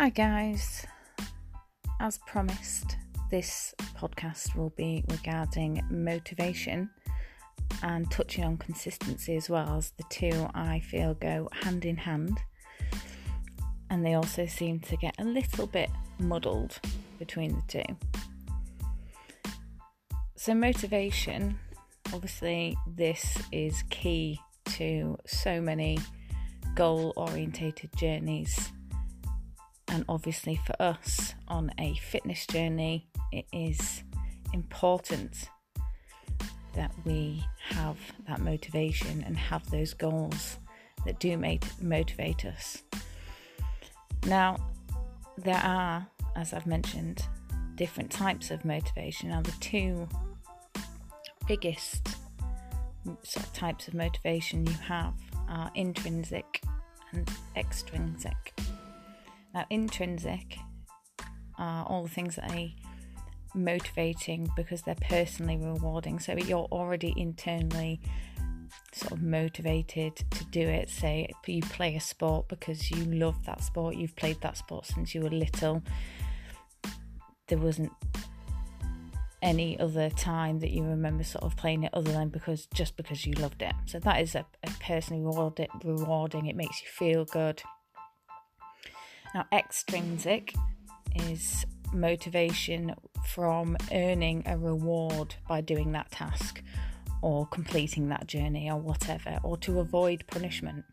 Hi, guys. As promised, this podcast will be regarding motivation and touching on consistency as well, as the two I feel go hand in hand. And they also seem to get a little bit muddled between the two. So, motivation obviously, this is key to so many goal orientated journeys and obviously, for us on a fitness journey, it is important that we have that motivation and have those goals that do motivate us. Now, there are, as I've mentioned, different types of motivation. Now, the two biggest sort of types of motivation you have are intrinsic and extrinsic. Now, intrinsic are all the things that are motivating because they're personally rewarding. So you're already internally sort of motivated to do it. Say you play a sport because you love that sport, you've played that sport since you were little. There wasn't any other time that you remember sort of playing it other than because just because you loved it. So that is a, a personally rewarding, it makes you feel good. Now, extrinsic is motivation from earning a reward by doing that task or completing that journey or whatever, or to avoid punishment.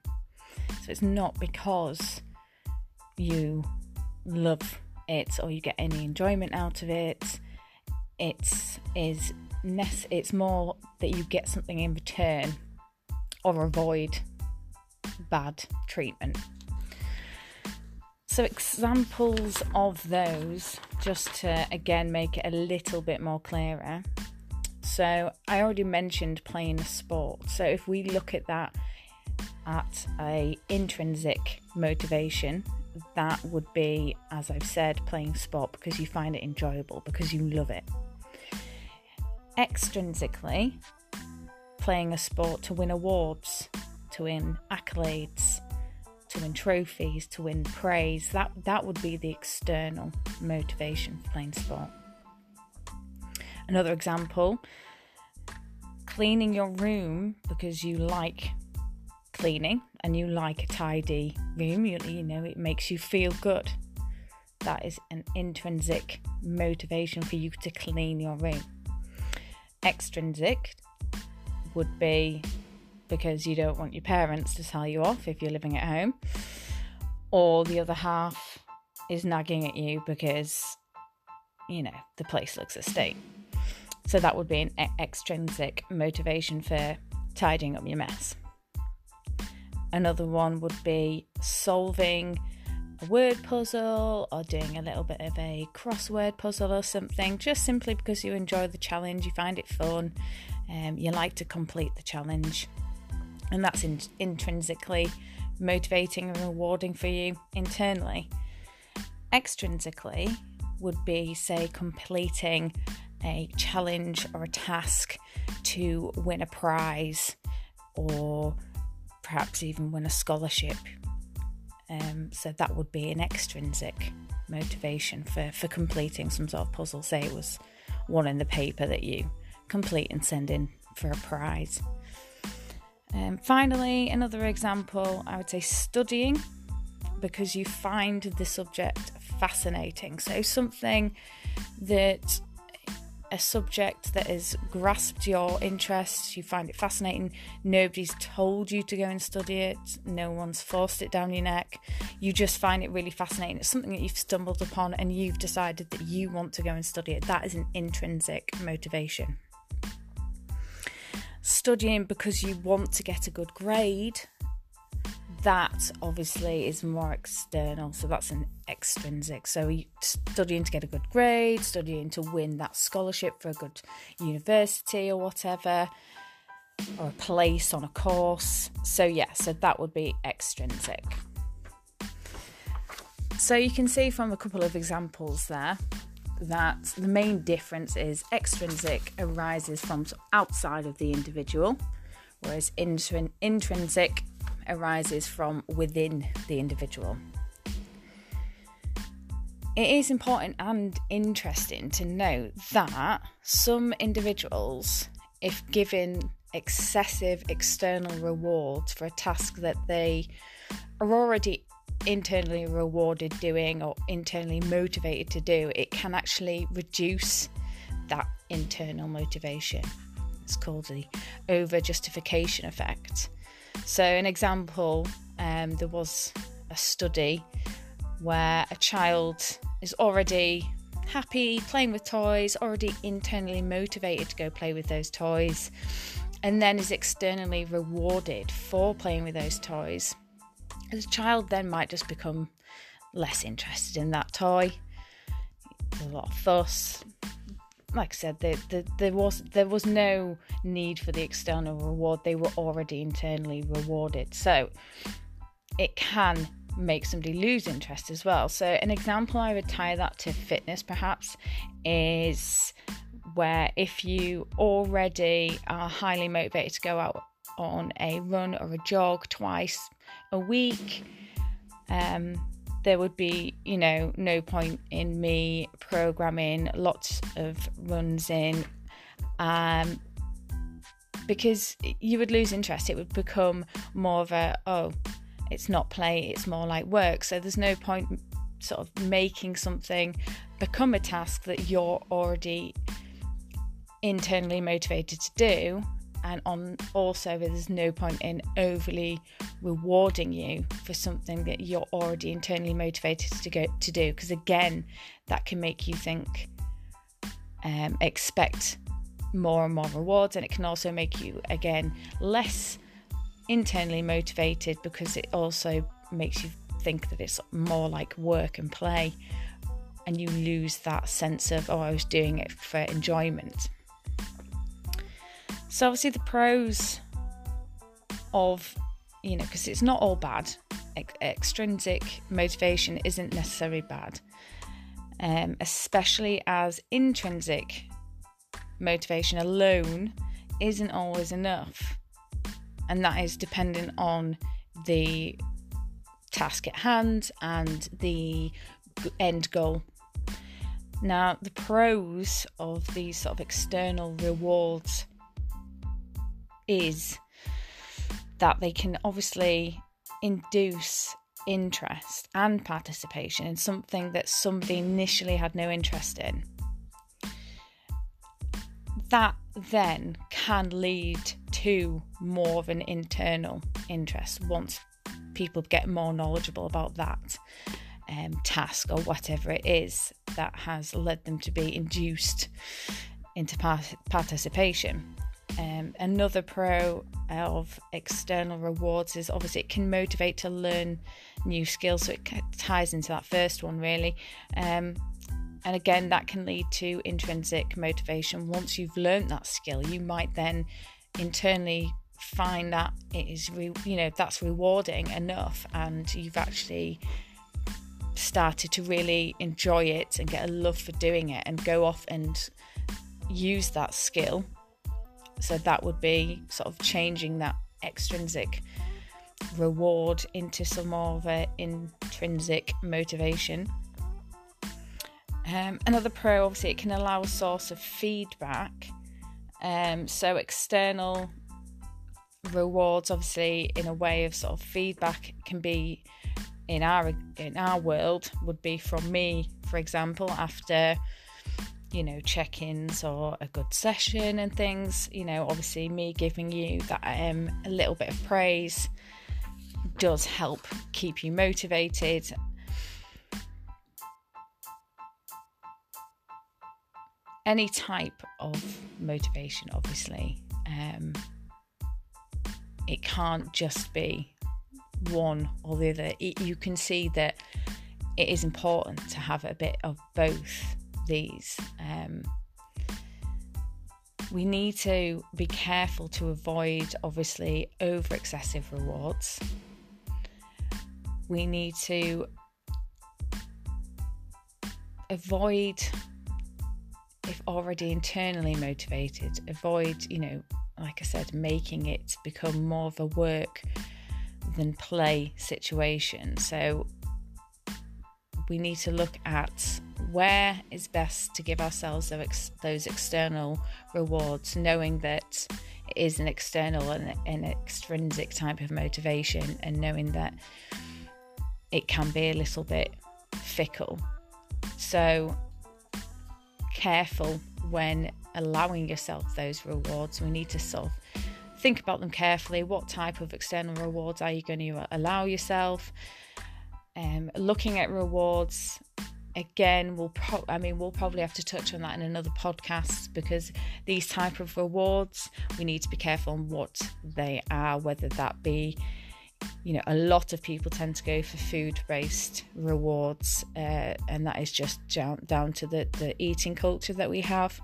So it's not because you love it or you get any enjoyment out of it. It's is it's more that you get something in return or avoid bad treatment. So, examples of those, just to again make it a little bit more clearer. So, I already mentioned playing a sport. So, if we look at that at a intrinsic motivation, that would be, as I've said, playing sport because you find it enjoyable, because you love it. Extrinsically, playing a sport to win awards, to win accolades, to win trophies, to win praise. That that would be the external motivation for playing sport. Another example, cleaning your room because you like cleaning and you like a tidy room, you, you know, it makes you feel good. That is an intrinsic motivation for you to clean your room. Extrinsic would be because you don't want your parents to tell you off if you're living at home, or the other half is nagging at you because, you know, the place looks a state. So that would be an e- extrinsic motivation for tidying up your mess. Another one would be solving a word puzzle or doing a little bit of a crossword puzzle or something, just simply because you enjoy the challenge, you find it fun, um, you like to complete the challenge and that's in- intrinsically motivating and rewarding for you internally. Extrinsically would be, say, completing a challenge or a task to win a prize or perhaps even win a scholarship. Um, so that would be an extrinsic motivation for, for completing some sort of puzzle. Say it was one in the paper that you complete and send in for a prize. Um, finally, another example, I would say studying because you find the subject fascinating. So, something that a subject that has grasped your interest, you find it fascinating. Nobody's told you to go and study it, no one's forced it down your neck. You just find it really fascinating. It's something that you've stumbled upon and you've decided that you want to go and study it. That is an intrinsic motivation studying because you want to get a good grade, that obviously is more external. So that's an extrinsic. So studying to get a good grade, studying to win that scholarship for a good university or whatever, or a place on a course. So yeah, so that would be extrinsic. So you can see from a couple of examples there that the main difference is extrinsic arises from outside of the individual, whereas intrin- intrinsic arises from within the individual. it is important and interesting to note that some individuals, if given excessive external rewards for a task that they are already internally rewarded doing or internally motivated to do, it can actually reduce that internal motivation. It's called the over justification effect. So, an example um, there was a study where a child is already happy playing with toys, already internally motivated to go play with those toys, and then is externally rewarded for playing with those toys. The child then might just become less interested in that toy. A lot of fuss. Like I said, there, there, there was there was no need for the external reward. They were already internally rewarded. So it can make somebody lose interest as well. So, an example I would tie that to fitness perhaps is where if you already are highly motivated to go out on a run or a jog twice a week, um, there would be, you know, no point in me programming lots of runs in um, because you would lose interest. It would become more of a, oh, it's not play, it's more like work. So there's no point sort of making something become a task that you're already internally motivated to do and on also there's no point in overly rewarding you for something that you're already internally motivated to go to do because again that can make you think um, expect more and more rewards and it can also make you again less internally motivated because it also makes you think that it's more like work and play and you lose that sense of oh I was doing it for enjoyment. So obviously the pros of you know because it's not all bad. Ex- extrinsic motivation isn't necessarily bad. Um, especially as intrinsic motivation alone isn't always enough. And that is dependent on the task at hand and the end goal. Now, the pros of these sort of external rewards is that they can obviously induce interest and participation in something that somebody initially had no interest in. That then can lead to more of an internal interest once people get more knowledgeable about that um, task or whatever it is that has led them to be induced into part- participation. Um, another pro of external rewards is obviously it can motivate to learn new skills, so it ties into that first one really. Um, and again, that can lead to intrinsic motivation. Once you've learned that skill, you might then internally find that it is, re- you know, that's rewarding enough, and you've actually started to really enjoy it and get a love for doing it and go off and use that skill. So that would be sort of changing that extrinsic reward into some more of an intrinsic motivation. Um, another pro, obviously, it can allow a source of feedback. Um, so external rewards, obviously, in a way of sort of feedback, can be in our in our world would be from me, for example, after you know check-ins or a good session and things. You know, obviously, me giving you that um, a little bit of praise does help keep you motivated any type of motivation, obviously. Um, it can't just be one or the other. It, you can see that it is important to have a bit of both these. Um, we need to be careful to avoid, obviously, over excessive rewards. We need to avoid if already internally motivated, avoid, you know, like I said, making it become more of a work than play situation. So we need to look at where is best to give ourselves those external rewards, knowing that it is an external and an extrinsic type of motivation, and knowing that it can be a little bit fickle. So, careful when allowing yourself those rewards. We need to sort of think about them carefully. What type of external rewards are you going to allow yourself? Um, looking at rewards again we'll pro- i mean we'll probably have to touch on that in another podcast because these type of rewards we need to be careful on what they are whether that be you know a lot of people tend to go for food based rewards uh, and that is just down, to the, the eating culture that we have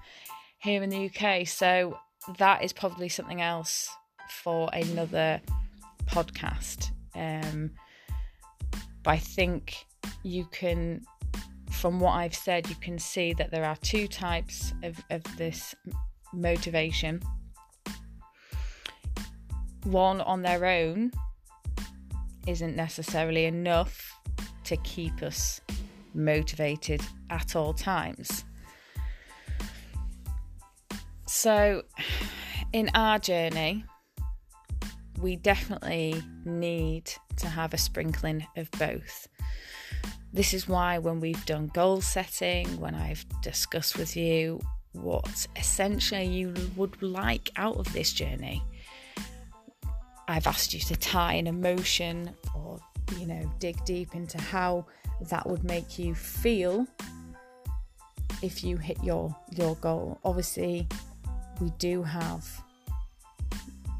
here in the uk so that is probably something else for another podcast. Um, but i think you can from what I've said, you can see that there are two types of, of this motivation. One on their own isn't necessarily enough to keep us motivated at all times. So, in our journey, we definitely need to have a sprinkling of both. This is why, when we've done goal setting, when I've discussed with you what essentially you would like out of this journey, I've asked you to tie an emotion or, you know, dig deep into how that would make you feel if you hit your your goal. Obviously, we do have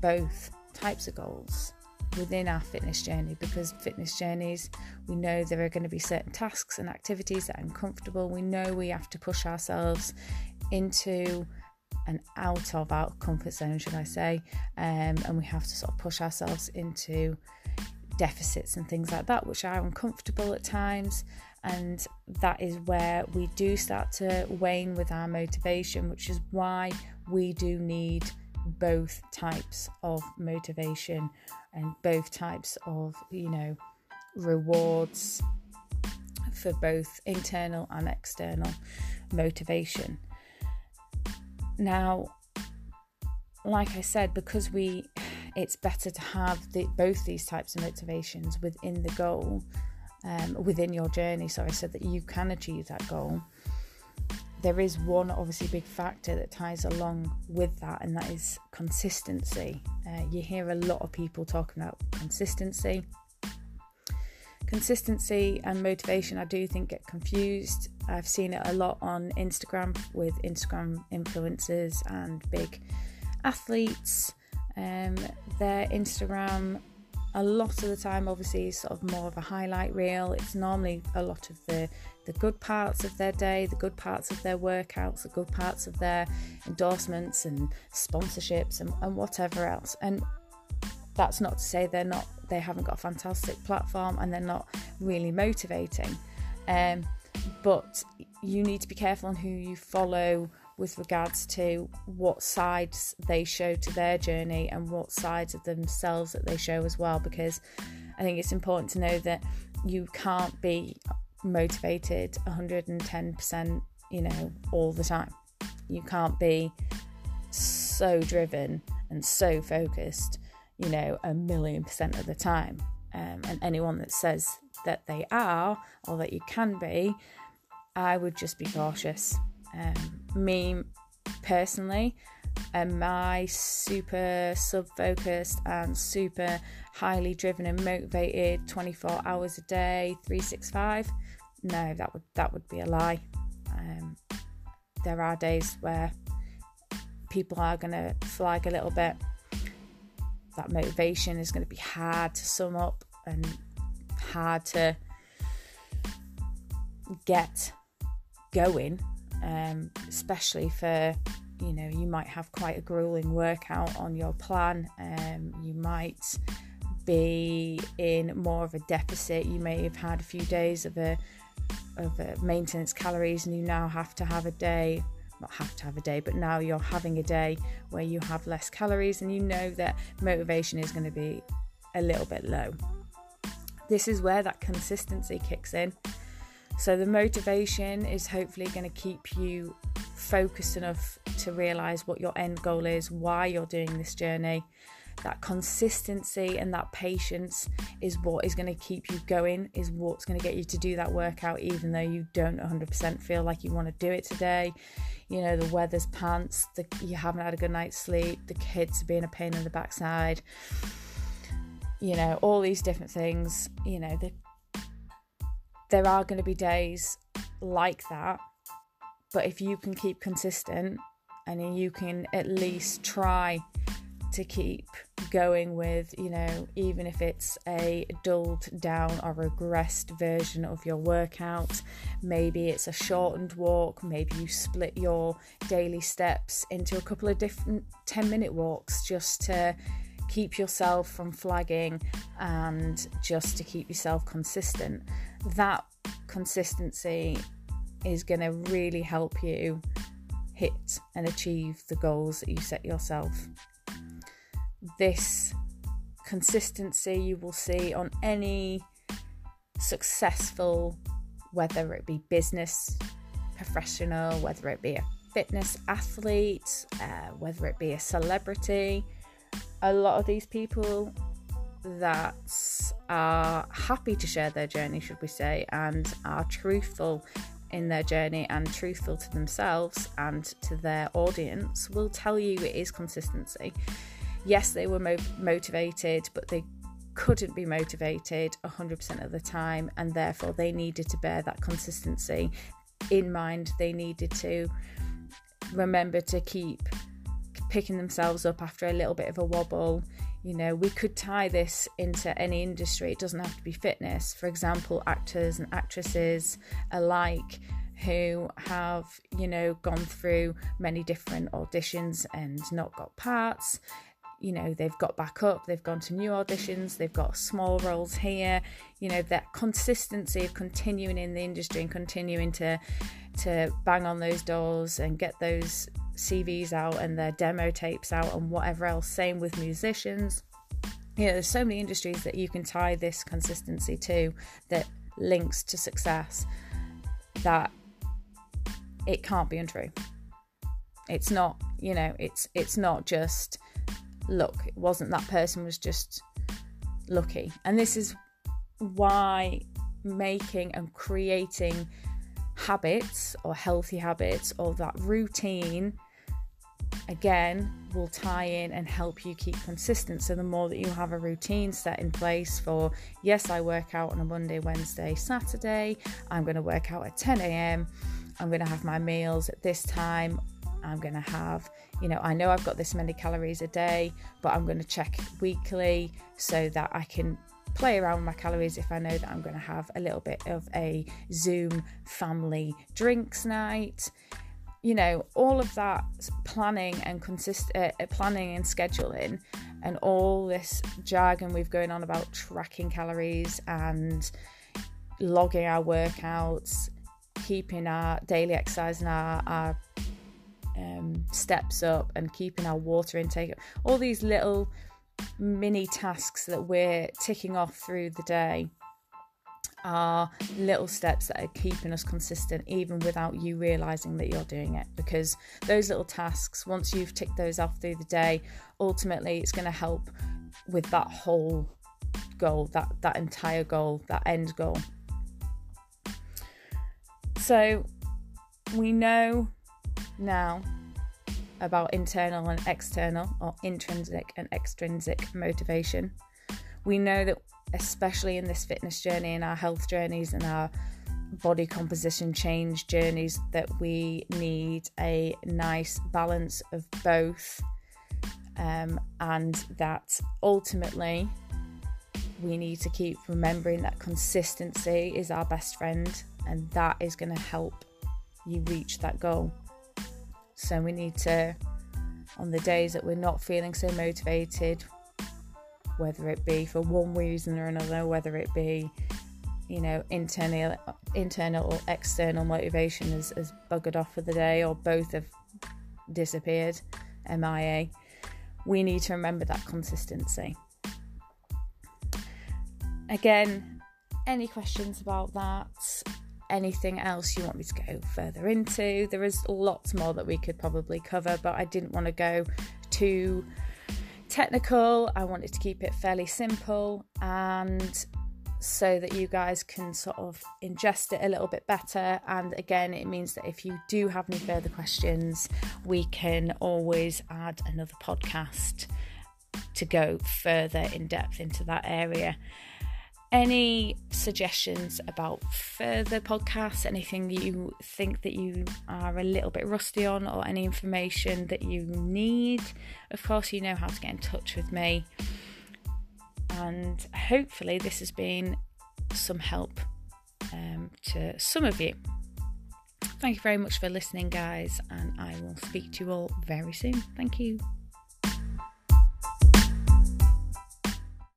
both types of goals within our fitness journey because fitness journeys we know there are going to be certain tasks and activities that are uncomfortable. We know we have to push ourselves into and out of our comfort zone should i say um, and we have to sort of push ourselves into deficits and things like that which are uncomfortable at times. And that is where we do start to wane with our motivation which is why we do need both types of motivation and both types of, you know, rewards for both internal and external motivation. Now, like I said, because we it's better to have the, both these types of motivations within the goal, um, within your journey, sorry, so that you can achieve that goal there is one obviously big factor that ties along with that, and that is consistency. Uh, you hear a lot of people talking about consistency. Consistency and motivation, I do think, get confused. I've seen it a lot on Instagram with Instagram influencers and big athletes. Um, their Instagram a lot of the time obviously is sort of more of a highlight reel it's normally a lot of the the good parts of their day the good parts of their workouts the good parts of their endorsements and sponsorships and, and whatever else. And that's not to say they're not they haven't got a fantastic platform and they're not really motivating. Um, but you need to be careful on who you follow with regards to what sides they show to their journey and what sides of themselves that they show as well because I think it's important to know that you can't be motivated 110% you know all the time. You can't be so driven and so focused you know a million percent of the time. Um, and anyone that says that they are or that you can be I would just be cautious. Um, me personally, am I super sub focused and super highly driven and motivated 24 hours a day, 365? No, that would that would be a lie. Um, there are days where people are going to flag a little bit. That motivation is going to be hard to sum up and hard to get going um, especially for you know you might have quite a grueling workout on your plan um, you might be in more of a deficit you may have had a few days of a of maintenance calories and you now have to have a day not have to have a day but now you're having a day where you have less calories and you know that motivation is going to be a little bit low this is where that consistency kicks in So the motivation is hopefully going to keep you focused enough to realize what your end goal is, why you're doing this journey. That consistency and that patience is what is going to keep you going, is what's going to get you to do that workout, even though you don't 100% feel like you want to do it today. You know, the weather's pants, the, you haven't had a good night's sleep, the kids are being a pain in the backside, you know, all these different things. You know, the, there are going to be days like that but if you can keep consistent and you can at least try to keep going with, you know, even if it's a dulled down or regressed version of your workout, maybe it's a shortened walk, maybe you split your daily steps into a couple of different 10 minute walks just to keep yourself from flagging and just to keep yourself consistent. That consistency is going to really help you hit and achieve the goals that you set yourself. This consistency you will see on any successful, whether it be business, professional, whether it be a fitness athlete, uh, whether it be a celebrity. A lot of these people that are happy to share their journey, should we say, and are truthful in their journey and truthful to themselves and to their audience will tell you it is consistency. Yes, they were mo- motivated, but they couldn't be motivated 100% of the time, and therefore they needed to bear that consistency in mind. They needed to remember to keep picking themselves up after a little bit of a wobble you know, we could tie this into any industry. It doesn't have to be fitness. For example, actors and actresses alike who have, you know, gone through many different auditions and not got parts. You know, they've got back up, they've gone to new auditions, they've got small roles here. You know, that consistency of continuing in the industry and continuing to to bang on those doors and get those CVs out and their demo tapes out and whatever else. Same with musicians. You know, there's so many industries that you can tie this consistency to that links to success that it can't be untrue. It's not, you know, it's it's not just look, it wasn't that person was just lucky. And this is why making and creating habits or healthy habits or that routine again will tie in and help you keep consistent so the more that you have a routine set in place for yes i work out on a monday wednesday saturday i'm going to work out at 10 a.m i'm going to have my meals at this time i'm going to have you know i know i've got this many calories a day but i'm going to check weekly so that i can play around with my calories if I know that I'm going to have a little bit of a Zoom family drinks night. You know, all of that planning and consist uh, uh, planning and scheduling, and all this jargon we've going on about tracking calories and logging our workouts, keeping our daily exercise and our, our um, steps up, and keeping our water intake. All these little mini tasks that we're ticking off through the day are little steps that are keeping us consistent even without you realizing that you're doing it because those little tasks once you've ticked those off through the day ultimately it's going to help with that whole goal that that entire goal that end goal so we know now about internal and external, or intrinsic and extrinsic motivation. We know that, especially in this fitness journey and our health journeys and our body composition change journeys, that we need a nice balance of both, um, and that ultimately we need to keep remembering that consistency is our best friend, and that is going to help you reach that goal. So we need to, on the days that we're not feeling so motivated, whether it be for one reason or another, whether it be, you know, internal, internal or external motivation has, has buggered off for the day, or both have disappeared, MIA. We need to remember that consistency. Again, any questions about that? Anything else you want me to go further into. There is lots more that we could probably cover, but I didn't want to go too technical. I wanted to keep it fairly simple and so that you guys can sort of ingest it a little bit better. And again, it means that if you do have any further questions, we can always add another podcast to go further in depth into that area. Any suggestions about further podcasts, anything you think that you are a little bit rusty on, or any information that you need, of course, you know how to get in touch with me and hopefully this has been some help um, to some of you. Thank you very much for listening, guys, and I will speak to you all very soon. Thank you.